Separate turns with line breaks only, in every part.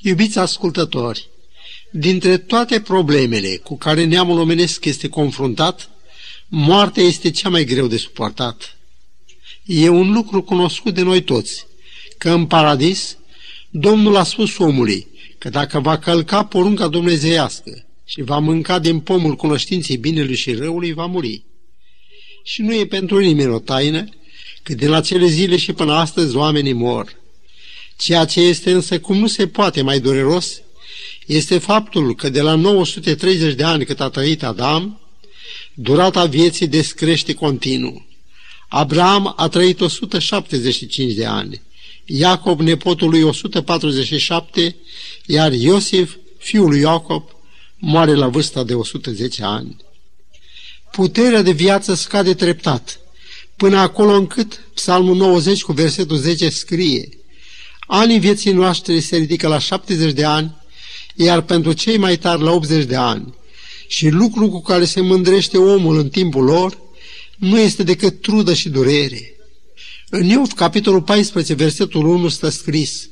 Iubiți ascultători, dintre toate problemele cu care neamul omenesc este confruntat, moartea este cea mai greu de suportat. E un lucru cunoscut de noi toți, că în paradis Domnul a spus omului că dacă va călca porunca dumnezeiască și va mânca din pomul cunoștinței binelui și răului, va muri. Și nu e pentru nimeni o taină că din acele zile și până astăzi oamenii mor. Ceea ce este însă cum nu se poate mai dureros este faptul că de la 930 de ani cât a trăit Adam, durata vieții descrește continuu. Abraham a trăit 175 de ani, Iacob nepotul lui 147, iar Iosif, fiul lui Iacob, moare la vârsta de 110 ani. Puterea de viață scade treptat, până acolo încât Psalmul 90 cu versetul 10 scrie Anii vieții noastre se ridică la 70 de ani, iar pentru cei mai tari la 80 de ani. Și lucrul cu care se mândrește omul în timpul lor nu este decât trudă și durere. În Iov, capitolul 14, versetul 1, stă scris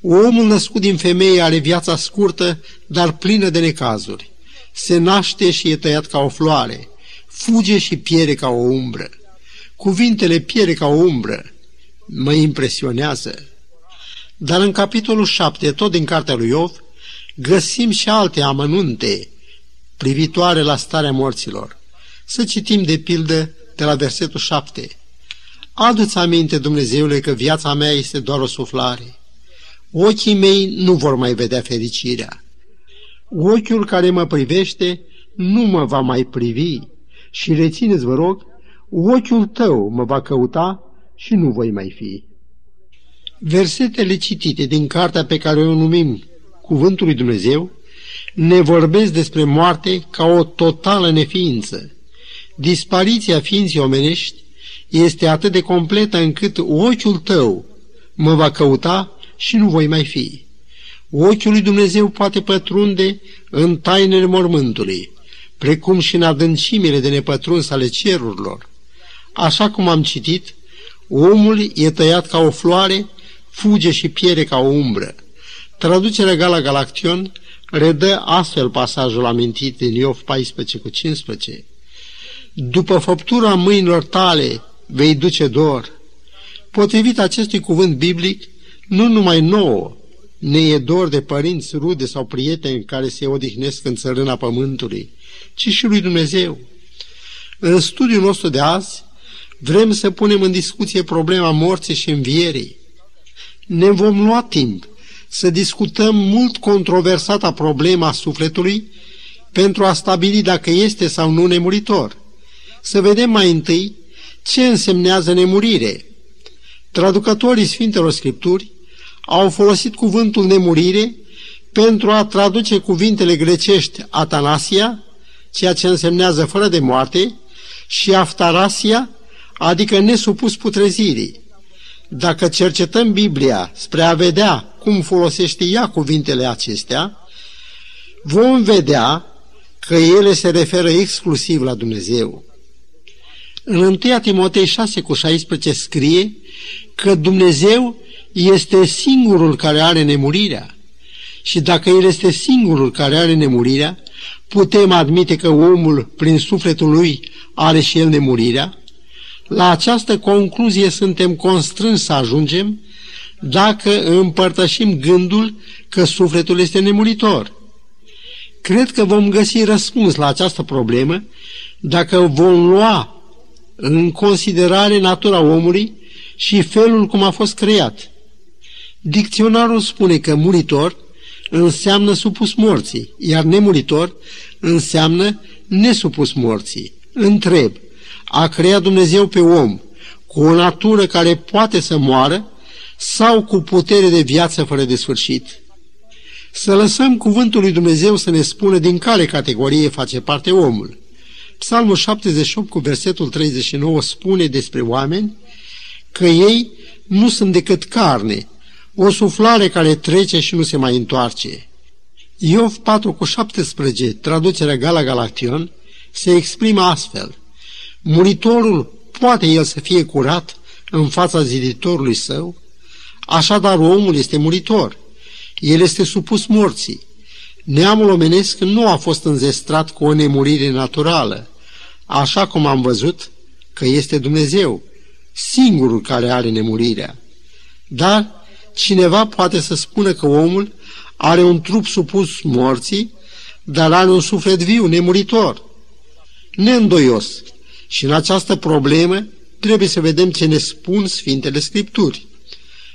Omul născut din femeie are viața scurtă, dar plină de necazuri. Se naște și e tăiat ca o floare, fuge și piere ca o umbră. Cuvintele piere ca o umbră mă impresionează. Dar în capitolul 7, tot din cartea lui Iov, găsim și alte amănunte privitoare la starea morților. Să citim de pildă de la versetul 7. Adu-ți aminte, Dumnezeule, că viața mea este doar o suflare. Ochii mei nu vor mai vedea fericirea. Ochiul care mă privește nu mă va mai privi. Și rețineți, vă rog, ochiul tău mă va căuta și nu voi mai fi. Versetele citite din cartea pe care o numim Cuvântul lui Dumnezeu ne vorbesc despre moarte ca o totală neființă. Dispariția ființei omenești este atât de completă încât ochiul tău mă va căuta și nu voi mai fi. Ochiul lui Dumnezeu poate pătrunde în tainele mormântului, precum și în adâncimile de nepătruns ale cerurilor. Așa cum am citit, omul e tăiat ca o floare, fuge și piere ca o umbră. Traducerea Gala Galaction redă astfel pasajul amintit din Iov 14 cu 15. După făptura mâinilor tale vei duce dor. Potrivit acestui cuvânt biblic, nu numai nouă, ne e dor de părinți, rude sau prieteni care se odihnesc în țărâna pământului, ci și lui Dumnezeu. În studiul nostru de azi, vrem să punem în discuție problema morții și învierii. Ne vom lua timp să discutăm mult controversata problema sufletului pentru a stabili dacă este sau nu nemuritor. Să vedem mai întâi ce însemnează nemurire. Traducătorii Sfintelor Scripturi au folosit cuvântul nemurire pentru a traduce cuvintele grecești atanasia, ceea ce însemnează fără de moarte, și aftarasia, adică nesupus putrezirii. Dacă cercetăm Biblia spre a vedea cum folosește ea cuvintele acestea, vom vedea că ele se referă exclusiv la Dumnezeu. În 1 Timotei 6 cu 16 scrie că Dumnezeu este singurul care are nemurirea. Și dacă El este singurul care are nemurirea, putem admite că omul, prin sufletul lui, are și el nemurirea? La această concluzie suntem constrânși să ajungem dacă împărtășim gândul că sufletul este nemuritor. Cred că vom găsi răspuns la această problemă dacă vom lua în considerare natura omului și felul cum a fost creat. Dicționarul spune că muritor înseamnă supus morții, iar nemuritor înseamnă nesupus morții. Întreb, a creat Dumnezeu pe om cu o natură care poate să moară sau cu putere de viață fără de sfârșit? Să lăsăm cuvântul lui Dumnezeu să ne spună din care categorie face parte omul. Psalmul 78 cu versetul 39 spune despre oameni că ei nu sunt decât carne, o suflare care trece și nu se mai întoarce. Iov 4 cu 17, traducerea Gala Galaction, se exprimă astfel. Muritorul poate el să fie curat în fața ziditorului său? Așadar omul este muritor. El este supus morții. Neamul omenesc nu a fost înzestrat cu o nemurire naturală, așa cum am văzut că este Dumnezeu, singurul care are nemurirea. Dar cineva poate să spună că omul are un trup supus morții, dar are un suflet viu, nemuritor, neîndoios. Și în această problemă trebuie să vedem ce ne spun Sfintele Scripturi.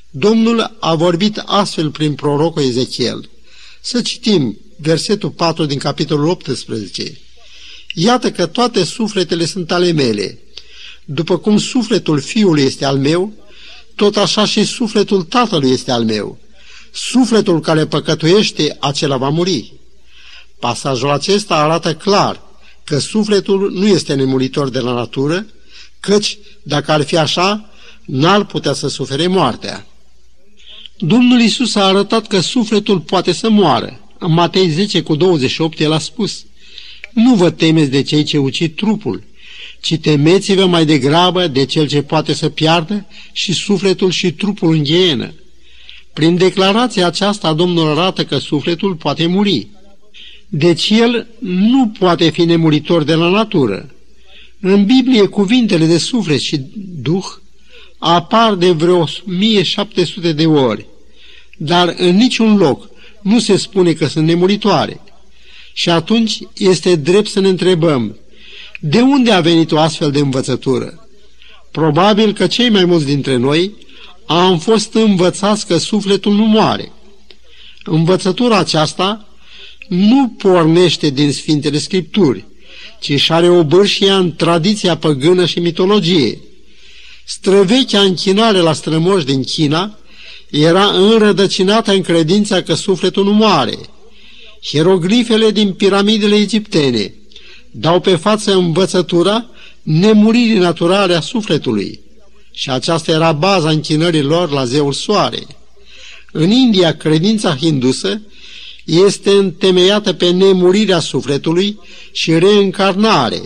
Domnul a vorbit astfel prin prorocul Ezechiel. Să citim versetul 4 din capitolul 18. Iată că toate sufletele sunt ale mele. După cum sufletul fiului este al meu, tot așa și sufletul tatălui este al meu. Sufletul care păcătuiește, acela va muri. Pasajul acesta arată clar că sufletul nu este nemuritor de la natură, căci, dacă ar fi așa, n-ar putea să sufere moartea. Domnul Isus a arătat că sufletul poate să moară. În Matei 10 cu 28 el a spus, Nu vă temeți de cei ce ucid trupul, ci temeți-vă mai degrabă de cel ce poate să piardă și sufletul și trupul în ghienă. Prin declarația aceasta, Domnul arată că sufletul poate muri. Deci el nu poate fi nemuritor de la natură. În Biblie, cuvintele de suflet și duh apar de vreo 1700 de ori, dar în niciun loc nu se spune că sunt nemuritoare. Și atunci este drept să ne întrebăm, de unde a venit o astfel de învățătură? Probabil că cei mai mulți dintre noi am fost învățați că sufletul nu moare. Învățătura aceasta nu pornește din Sfintele Scripturi, ci și are o bârșie în tradiția păgână și mitologie. Străvechea închinare la strămoși din China era înrădăcinată în credința că sufletul nu moare. Hieroglifele din piramidele egiptene dau pe față învățătura nemuririi naturale a sufletului și aceasta era baza închinării lor la zeul soare. În India, credința hindusă este întemeiată pe nemurirea sufletului și reîncarnare.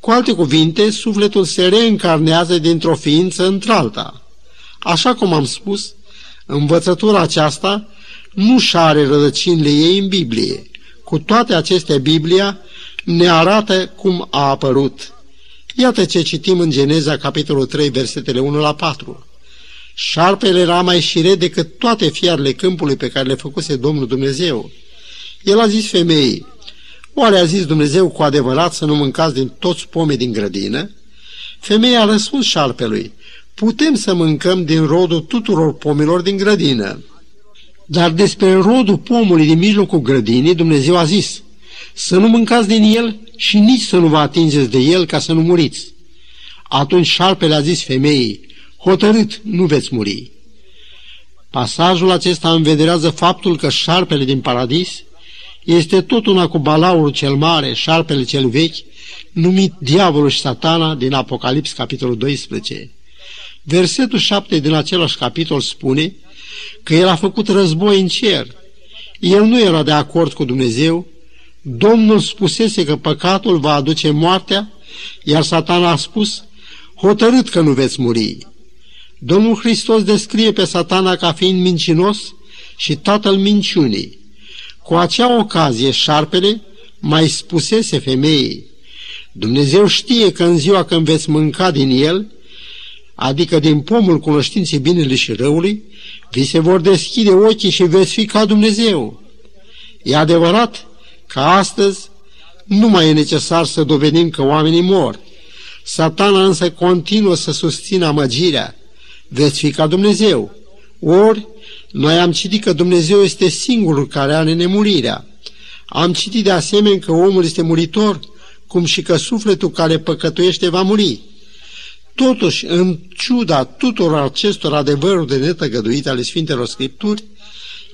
Cu alte cuvinte, sufletul se reîncarnează dintr-o ființă într-alta. Așa cum am spus, învățătura aceasta nu și șare rădăcinile ei în Biblie. Cu toate acestea, Biblia ne arată cum a apărut. Iată ce citim în Geneza, capitolul 3, versetele 1 la 4. Șarpele era mai șire decât toate fiarele câmpului pe care le făcuse Domnul Dumnezeu. El a zis femeii, oare a zis Dumnezeu cu adevărat să nu mâncați din toți pomii din grădină? Femeia a răspuns șarpelui, putem să mâncăm din rodul tuturor pomilor din grădină. Dar despre rodul pomului din mijlocul grădinii, Dumnezeu a zis, să nu mâncați din el și nici să nu vă atingeți de el ca să nu muriți. Atunci șarpele a zis femeii, hotărât, nu veți muri. Pasajul acesta învederează faptul că șarpele din paradis este tot una cu balaurul cel mare, șarpele cel vechi, numit diavolul și satana din Apocalips, capitolul 12. Versetul 7 din același capitol spune că el a făcut război în cer. El nu era de acord cu Dumnezeu. Domnul spusese că păcatul va aduce moartea, iar satana a spus, hotărât că nu veți muri. Domnul Hristos descrie pe satana ca fiind mincinos și tatăl minciunii. Cu acea ocazie, șarpele mai spusese femeii, Dumnezeu știe că în ziua când veți mânca din el, adică din pomul cunoștinței binele și răului, vi se vor deschide ochii și veți fi ca Dumnezeu. E adevărat că astăzi nu mai e necesar să dovedim că oamenii mor. Satana însă continuă să susțină amăgirea. Veți fi ca Dumnezeu. Ori, noi am citit că Dumnezeu este singurul care are nemurirea. Am citit de asemenea că omul este muritor, cum și că sufletul care păcătuiește va muri. Totuși, în ciuda tuturor acestor adevăruri de netăgăduite ale Sfintelor Scripturi,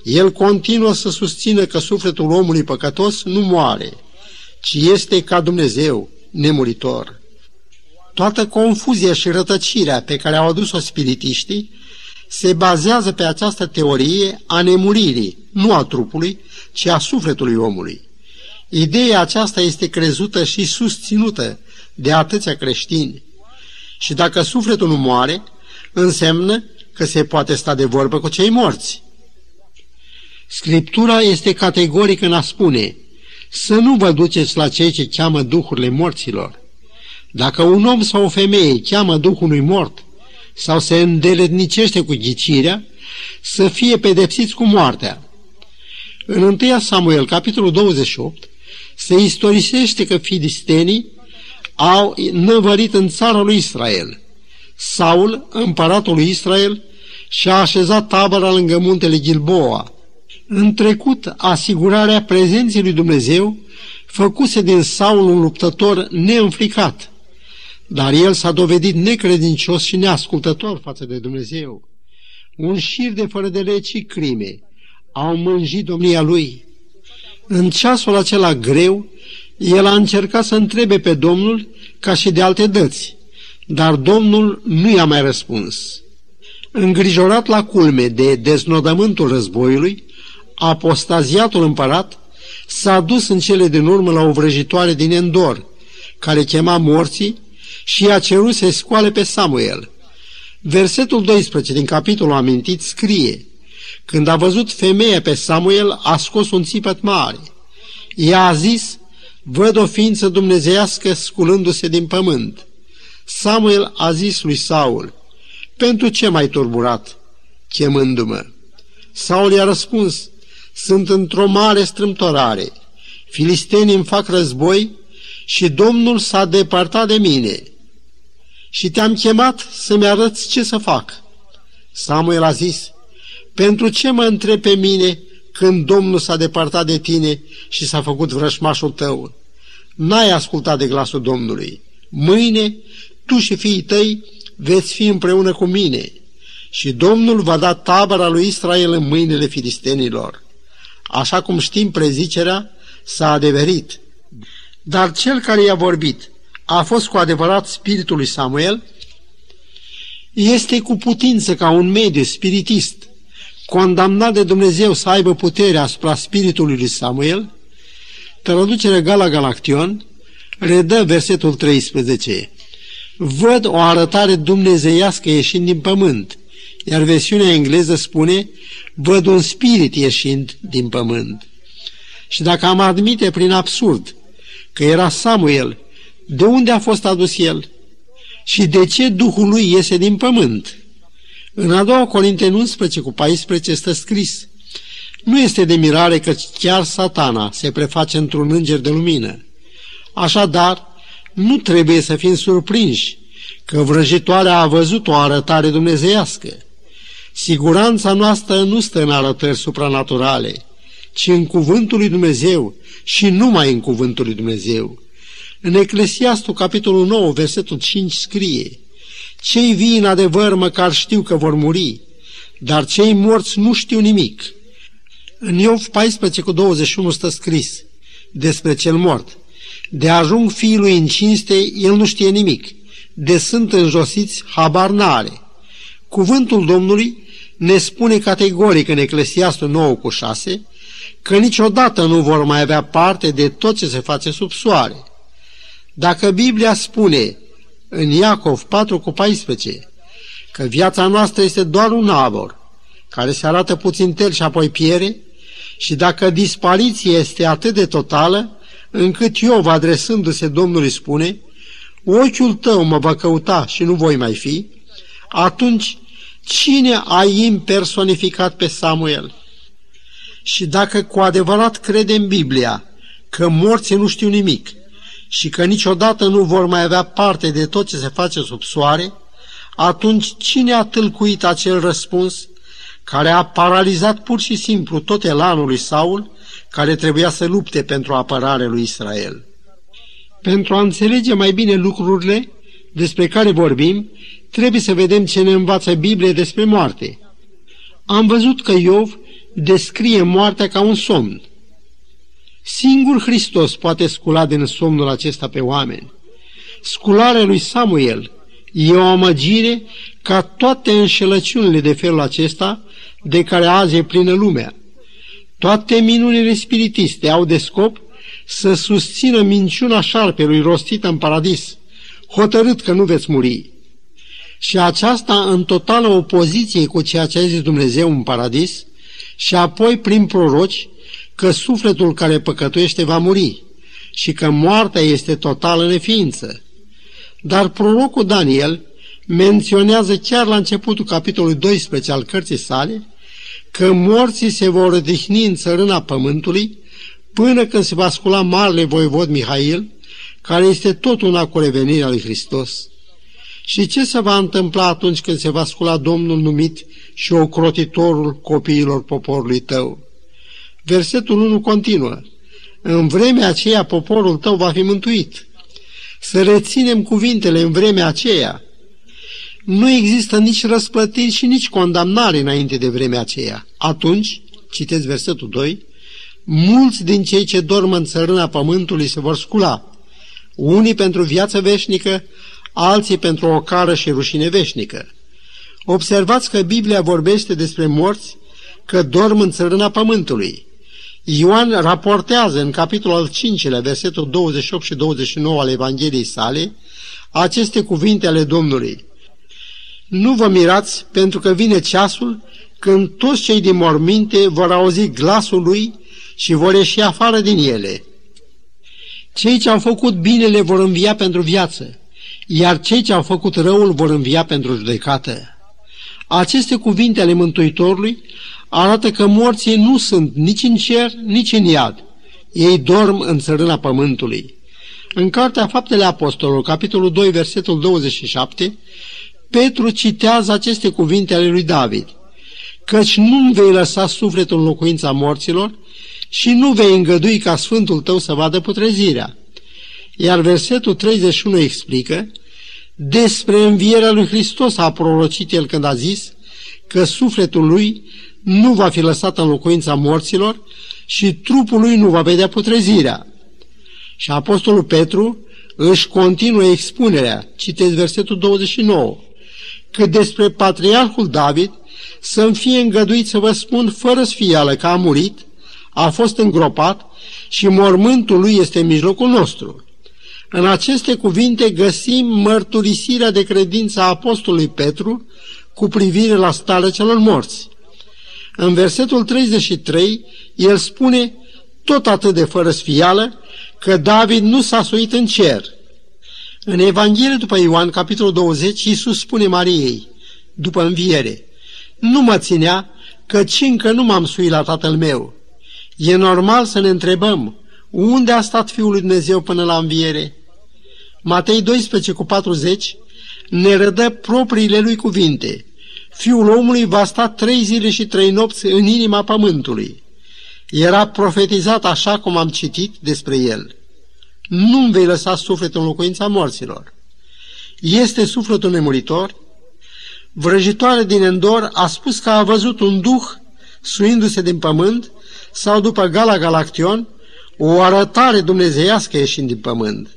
el continuă să susțină că sufletul omului păcătos nu moare, ci este ca Dumnezeu, nemuritor. Toată confuzia și rătăcirea pe care au adus-o spiritiștii se bazează pe această teorie a nemuririi, nu a trupului, ci a sufletului omului. Ideea aceasta este crezută și susținută de atâția creștini. Și dacă sufletul nu moare, înseamnă că se poate sta de vorbă cu cei morți. Scriptura este categorică în a spune să nu vă duceți la cei ce cheamă duhurile morților. Dacă un om sau o femeie cheamă duhului mort sau se îndeletnicește cu ghicirea, să fie pedepsiți cu moartea. În 1 Samuel, capitolul 28, se istorisește că filistenii au năvărit în țara lui Israel. Saul, împăratul lui Israel, și-a așezat tabăra lângă muntele Gilboa. În trecut, asigurarea prezenței lui Dumnezeu făcuse din Saul un luptător neînfricat, dar el s-a dovedit necredincios și neascultător față de Dumnezeu. Un șir de fără de legi și crime au mânjit domnia lui. În ceasul acela greu, el a încercat să întrebe pe Domnul ca și de alte dăți, dar Domnul nu i-a mai răspuns. Îngrijorat la culme de deznodământul războiului, apostaziatul împărat s-a dus în cele din urmă la o vrăjitoare din Endor, care chema morții și i-a cerut să scoale pe Samuel. Versetul 12 din capitolul amintit scrie Când a văzut femeia pe Samuel, a scos un țipăt mare. Ea a zis, văd o ființă dumnezeiască sculându-se din pământ. Samuel a zis lui Saul, pentru ce m-ai turburat, chemându-mă? Saul i-a răspuns, sunt într-o mare strâmtorare. Filistenii îmi fac război și Domnul s-a depărtat de mine. Și te-am chemat să-mi arăți ce să fac. Samuel a zis, pentru ce mă întreb pe mine când Domnul s-a depărtat de tine și s-a făcut vrășmașul tău? N-ai ascultat de glasul Domnului. Mâine, tu și fiii tăi veți fi împreună cu mine și Domnul va da tabăra lui Israel în mâinile filistenilor. Așa cum știm prezicerea, s-a adeverit. Dar cel care i-a vorbit a fost cu adevărat spiritul lui Samuel, este cu putință ca un mediu spiritist condamnat de Dumnezeu să aibă putere asupra spiritului lui Samuel, traducerea Gala Galaction redă versetul 13. Văd o arătare dumnezeiască ieșind din pământ, iar versiunea engleză spune văd un spirit ieșind din pământ. Și dacă am admite prin absurd că era Samuel, de unde a fost adus el? Și de ce Duhul lui iese din pământ? În a doua Corinteni 11 cu 14 este scris Nu este de mirare că chiar satana se preface într-un înger de lumină. Așadar, nu trebuie să fim surprinși că vrăjitoarea a văzut o arătare dumnezeiască. Siguranța noastră nu stă în arătări supranaturale, ci în cuvântul lui Dumnezeu și numai în cuvântul lui Dumnezeu. În Eclesiastul, capitolul 9, versetul 5 scrie Cei vii în adevăr măcar știu că vor muri, dar cei morți nu știu nimic. În Iov 14 cu 21 stă scris despre cel mort. De ajung fiului în cinste, el nu știe nimic. De sunt înjosiți, habar n-are. Cuvântul Domnului ne spune categoric în Eclesiastul 9 cu 6 că niciodată nu vor mai avea parte de tot ce se face sub soare. Dacă Biblia spune în Iacov 4 cu 14 că viața noastră este doar un abor care se arată puțin tel și apoi piere, și dacă dispariția este atât de totală, încât Iov, adresându-se Domnului, spune, ochiul tău mă va căuta și nu voi mai fi, atunci cine a impersonificat pe Samuel? Și dacă cu adevărat crede în Biblia că morții nu știu nimic și că niciodată nu vor mai avea parte de tot ce se face sub soare, atunci cine a tâlcuit acel răspuns care a paralizat pur și simplu tot elanul lui Saul, care trebuia să lupte pentru apărare lui Israel? Pentru a înțelege mai bine lucrurile despre care vorbim, trebuie să vedem ce ne învață Biblia despre moarte. Am văzut că Iov descrie moartea ca un somn. Singur Hristos poate scula din somnul acesta pe oameni. Scularea lui Samuel e o amăgire ca toate înșelăciunile de felul acesta de care azi e plină lumea. Toate minunile spiritiste au de scop să susțină minciuna șarpelui rostită în paradis, hotărât că nu veți muri. Și aceasta în totală opoziție cu ceea ce a zis Dumnezeu în paradis, și apoi prin proroci că sufletul care păcătuiește va muri și că moartea este totală neființă. Dar prorocul Daniel menționează chiar la începutul capitolului 12 al cărții sale că morții se vor odihni în țărâna pământului până când se va scula marele voivod Mihail, care este tot una cu revenirea lui Hristos. Și ce se va întâmpla atunci când se va scula Domnul numit și ocrotitorul copiilor poporului tău? Versetul 1 continuă. În vremea aceea poporul tău va fi mântuit. Să reținem cuvintele în vremea aceea. Nu există nici răsplătiri și nici condamnare înainte de vremea aceea. Atunci, citesc versetul 2, mulți din cei ce dorm în țărâna pământului se vor scula, unii pentru viață veșnică, alții pentru o cară și rușine veșnică. Observați că Biblia vorbește despre morți că dorm în țărâna pământului. Ioan raportează în capitolul al 5-lea, versetul 28 și 29 al Evangheliei sale, aceste cuvinte ale Domnului. Nu vă mirați pentru că vine ceasul când toți cei din morminte vor auzi glasul lui și vor ieși afară din ele. Cei ce au făcut binele vor învia pentru viață, iar cei ce au făcut răul vor învia pentru judecată. Aceste cuvinte ale Mântuitorului arată că morții nu sunt nici în cer, nici în iad. Ei dorm în țărâna pământului. În Cartea Faptele Apostolului, capitolul 2, versetul 27, Petru citează aceste cuvinte ale lui David. Căci nu vei lăsa sufletul în locuința morților și nu vei îngădui ca Sfântul tău să vadă putrezirea. Iar versetul 31 explică despre învierea lui Hristos a prorocit el când a zis că sufletul lui nu va fi lăsat în locuința morților și trupul lui nu va vedea putrezirea. Și Apostolul Petru își continuă expunerea, citesc versetul 29, că despre patriarhul David să-mi fie îngăduit să vă spun fără sfială că a murit, a fost îngropat și mormântul lui este în mijlocul nostru. În aceste cuvinte găsim mărturisirea de credință a apostolului Petru cu privire la starea celor morți. În versetul 33, el spune tot atât de fără sfială că David nu s-a suit în cer. În Evanghelie după Ioan, capitolul 20, Iisus spune Mariei, după înviere, nu mă ținea, căci încă nu m-am suit la tatăl meu. E normal să ne întrebăm, unde a stat Fiul lui Dumnezeu până la înviere? Matei 12 cu 40 ne rădă propriile lui cuvinte. Fiul omului va sta trei zile și trei nopți în inima pământului. Era profetizat așa cum am citit despre el. Nu-mi vei lăsa sufletul în locuința morților. Este sufletul nemuritor? Vrăjitoare din Endor a spus că a văzut un duh suindu-se din pământ sau după Gala Galaction, o arătare dumnezeiască ieșind din pământ.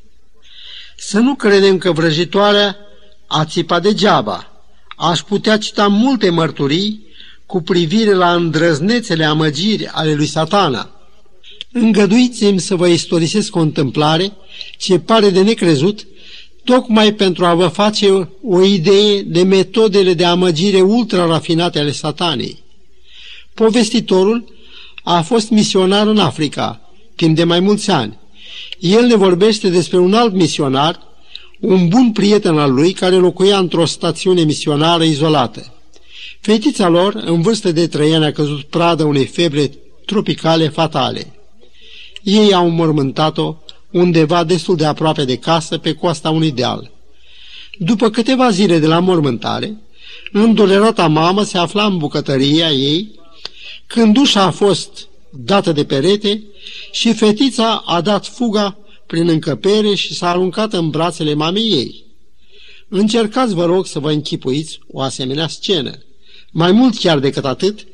Să nu credem că vrăjitoarea a țipat degeaba. Aș putea cita multe mărturii cu privire la îndrăznețele amăgiri ale lui satana. Îngăduiți-mi să vă istorisesc o întâmplare ce pare de necrezut, tocmai pentru a vă face o idee de metodele de amăgire ultra-rafinate ale satanei. Povestitorul a fost misionar în Africa, timp de mai mulți ani. El ne vorbește despre un alt misionar, un bun prieten al lui, care locuia într-o stațiune misionară izolată. Fetița lor, în vârstă de trei ani, a căzut pradă unei febre tropicale fatale. Ei au mormântat-o undeva destul de aproape de casă, pe coasta unui deal. După câteva zile de la mormântare, îndulerata mamă se afla în bucătăria ei, când ușa a fost dată de perete și fetița a dat fuga prin încăpere și s-a aruncat în brațele mamei ei. Încercați, vă rog, să vă închipuiți o asemenea scenă. Mai mult chiar decât atât,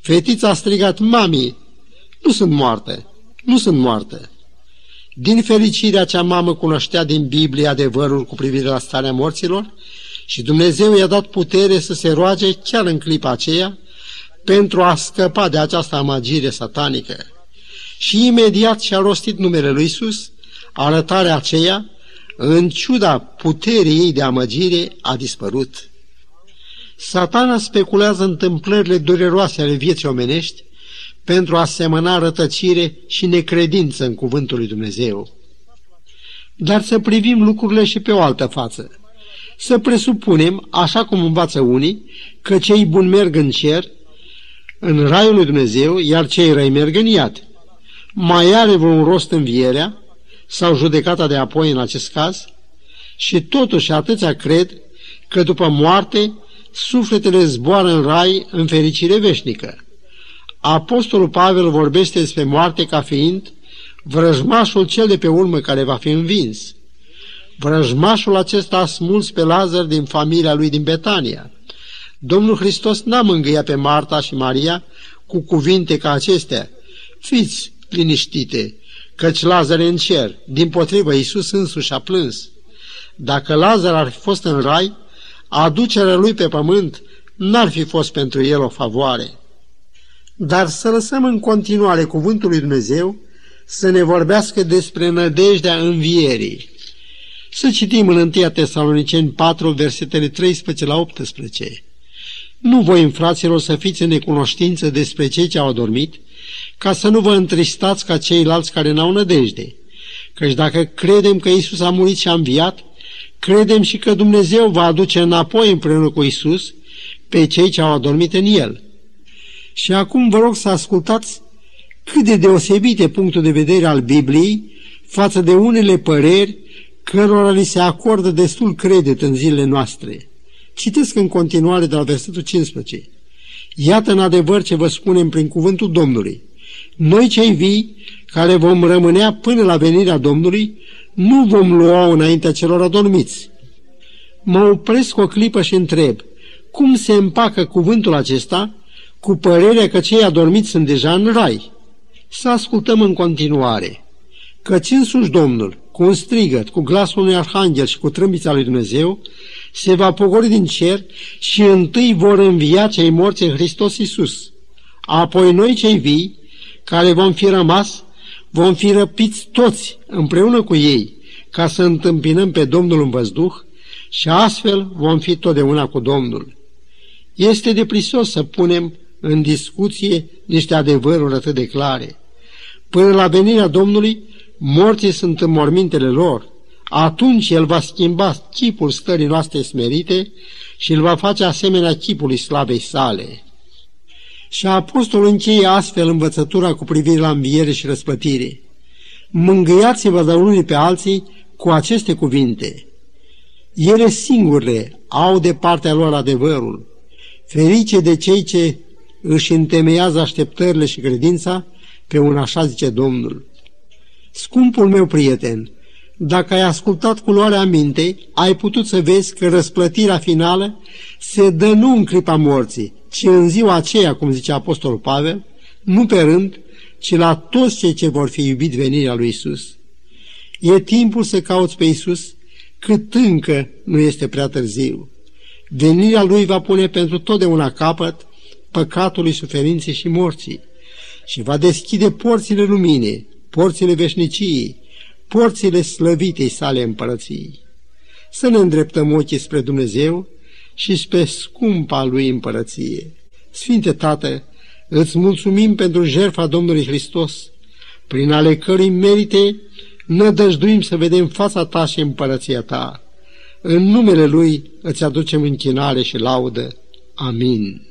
fetița a strigat, Mami, nu sunt moartă, nu sunt moartă. Din fericire, acea mamă cunoștea din Biblie adevărul cu privire la starea morților și Dumnezeu i-a dat putere să se roage chiar în clipa aceea pentru a scăpa de această amagire satanică. Și imediat și-a rostit numele lui Isus, arătarea aceea, în ciuda puterii ei de amăgire, a dispărut. Satana speculează întâmplările dureroase ale vieții omenești pentru a semăna rătăcire și necredință în cuvântul lui Dumnezeu. Dar să privim lucrurile și pe o altă față. Să presupunem, așa cum învață unii, că cei buni merg în cer, în raiul lui Dumnezeu, iar cei răi merg în iad. Mai are vreun rost învierea sau judecata de apoi în acest caz? Și totuși atâția cred că după moarte sufletele zboară în rai în fericire veșnică. Apostolul Pavel vorbește despre moarte ca fiind vrăjmașul cel de pe urmă care va fi învins. Vrăjmașul acesta a smuls pe Lazar din familia lui din Betania. Domnul Hristos n-a mângâiat pe Marta și Maria cu cuvinte ca acestea. Fiți liniștite, căci Lazar e în cer. Din potrivă, Iisus însuși a plâns. Dacă Lazar ar fi fost în rai, aducerea lui pe pământ n-ar fi fost pentru el o favoare. Dar să lăsăm în continuare cuvântul lui Dumnezeu să ne vorbească despre nădejdea învierii. Să citim în 1 Tesaloniceni 4, versetele 13 la 18. Nu voi, fraților, să fiți în necunoștință despre cei ce au adormit, ca să nu vă întristați ca ceilalți care n-au nădejde. Căci dacă credem că Isus a murit și a înviat, credem și că Dumnezeu va aduce înapoi împreună cu Isus pe cei ce au adormit în El. Și acum vă rog să ascultați cât de deosebit punctul de vedere al Bibliei față de unele păreri cărora li se acordă destul credit în zilele noastre. Citesc în continuare de la versetul 15. Iată în adevăr ce vă spunem prin cuvântul Domnului. Noi cei vii, care vom rămânea până la venirea Domnului, nu vom lua înaintea celor adormiți. Mă opresc o clipă și întreb, cum se împacă cuvântul acesta cu părerea că cei adormiți sunt deja în rai? Să ascultăm în continuare. Căci însuși Domnul, cu un strigăt, cu glasul unui arhanghel și cu trâmbița lui Dumnezeu, se va pogori din cer și întâi vor învia cei morți în Hristos Iisus. Apoi noi cei vii, care vom fi rămas, vom fi răpiți toți împreună cu ei, ca să întâmpinăm pe Domnul în văzduh și astfel vom fi totdeauna cu Domnul. Este deprisos să punem în discuție niște adevăruri atât de clare. Până la venirea Domnului, morții sunt în mormintele lor. Atunci El va schimba chipul stării noastre smerite și îl va face asemenea chipului slavei sale. Și apostolul încheie astfel învățătura cu privire la înviere și răspătire. Mângâiați-vă de unii pe alții cu aceste cuvinte. Ele singure au de partea lor adevărul. Ferice de cei ce își întemeiază așteptările și credința pe un așa zice Domnul. Scumpul meu prieten, dacă ai ascultat cu luarea mintei, ai putut să vezi că răsplătirea finală se dă nu în clipa morții, ci în ziua aceea, cum zice Apostolul Pavel, nu pe rând, ci la toți cei ce vor fi iubit venirea lui Isus. E timpul să cauți pe Isus cât încă nu este prea târziu. Venirea lui va pune pentru totdeauna capăt păcatului, suferinței și morții și va deschide porțile luminii, porțile veșniciei, porțile slăvitei sale împărăției. Să ne îndreptăm ochii spre Dumnezeu și spre scumpa lui împărăție. Sfinte Tată, îți mulțumim pentru jertfa Domnului Hristos, prin ale cărui merite nădăjduim să vedem fața ta și împărăția ta. În numele Lui îți aducem închinare și laudă. Amin.